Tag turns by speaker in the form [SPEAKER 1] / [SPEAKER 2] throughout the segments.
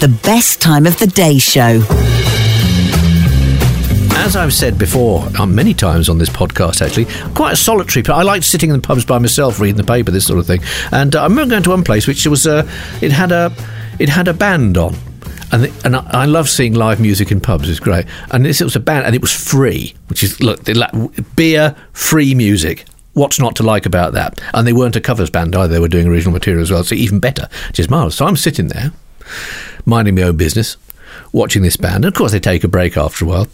[SPEAKER 1] The best time of the day show.
[SPEAKER 2] As I've said before, uh, many times on this podcast, actually, quite a solitary. I like sitting in the pubs by myself, reading the paper, this sort of thing. And uh, I remember going to one place which was uh, it had a it had a band on. And, the, and I, I love seeing live music in pubs. It's great. And this it was a band, and it was free, which is look, beer, free music. What's not to like about that? And they weren't a covers band either; they were doing original material as well, so even better, which is marvelous. So I'm sitting there, minding my own business, watching this band. And of course, they take a break after a while.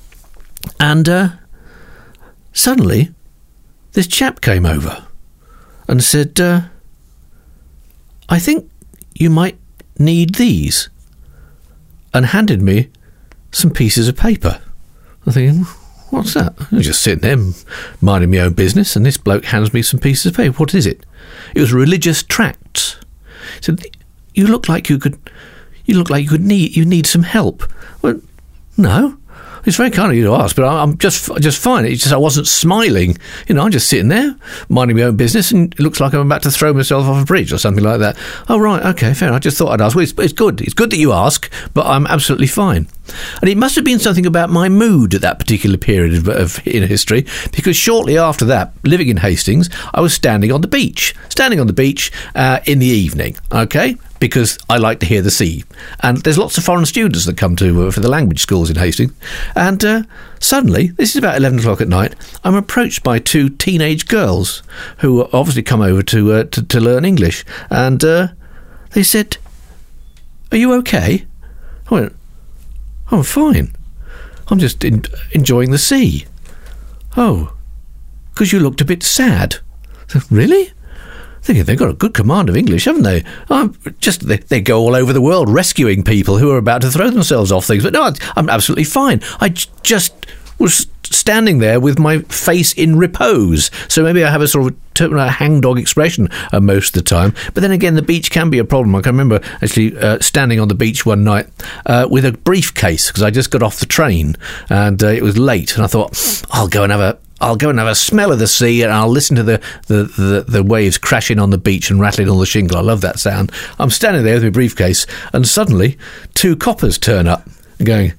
[SPEAKER 2] And uh, suddenly, this chap came over and said, uh, I think you might need these. And handed me some pieces of paper. I'm thinking, what's that? I was just sitting there minding my own business, and this bloke hands me some pieces of paper. What is it? It was religious tracts. He said, You look like you could you look like you could need you need some help. Well, no. It's very kind of you to ask, but I'm just just fine. It's just I wasn't smiling. You know, I'm just sitting there minding my own business, and it looks like I'm about to throw myself off a bridge or something like that. Oh right, okay, fair. I just thought I'd ask. Well, it's, it's good. It's good that you ask, but I'm absolutely fine. And it must have been something about my mood at that particular period of, of in history, because shortly after that, living in Hastings, I was standing on the beach, standing on the beach uh, in the evening. Okay, because I like to hear the sea. And there's lots of foreign students that come to uh, for the language schools in Hastings. And uh, suddenly, this is about 11 o'clock at night, I'm approached by two teenage girls who obviously come over to, uh, to, to learn English. And uh, they said, Are you okay? I went, I'm fine. I'm just en- enjoying the sea. Oh, because you looked a bit sad. Really? Thinking they've got a good command of English, haven't they? Just they, they go all over the world rescuing people who are about to throw themselves off things. But no, I'm absolutely fine. I j- just was standing there with my face in repose. So maybe I have a sort of a hangdog expression uh, most of the time. But then again, the beach can be a problem. I can remember actually uh, standing on the beach one night uh, with a briefcase because I just got off the train and uh, it was late, and I thought I'll go and have a I'll go and have a smell of the sea and I'll listen to the, the, the, the waves crashing on the beach and rattling on the shingle. I love that sound. I'm standing there with my briefcase and suddenly two coppers turn up going,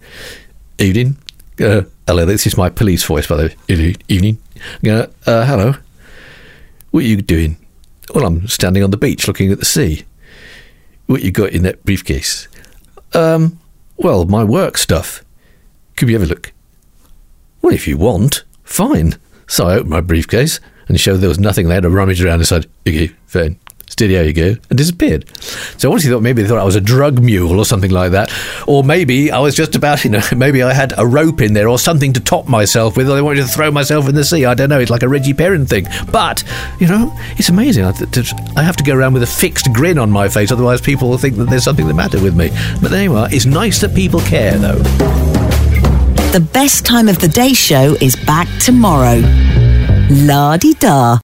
[SPEAKER 2] Evening. Uh, hello, this is my police voice, by the way. Evening. Uh, uh, hello. What are you doing? Well, I'm standing on the beach looking at the sea. What you got in that briefcase? Um, well, my work stuff. Could you have a look? Well, if you want, fine. So I opened my briefcase and showed there was nothing there to rummage around inside. go, fine. Steady, you go, and disappeared. So I honestly thought maybe they thought I was a drug mule or something like that. Or maybe I was just about, you know, maybe I had a rope in there or something to top myself with, or they wanted to throw myself in the sea. I don't know. It's like a Reggie Perrin thing. But, you know, it's amazing. I, I have to go around with a fixed grin on my face, otherwise people will think that there's something the matter with me. But anyway. It's nice that people care, though.
[SPEAKER 1] The best time of the day show is back tomorrow. La di da.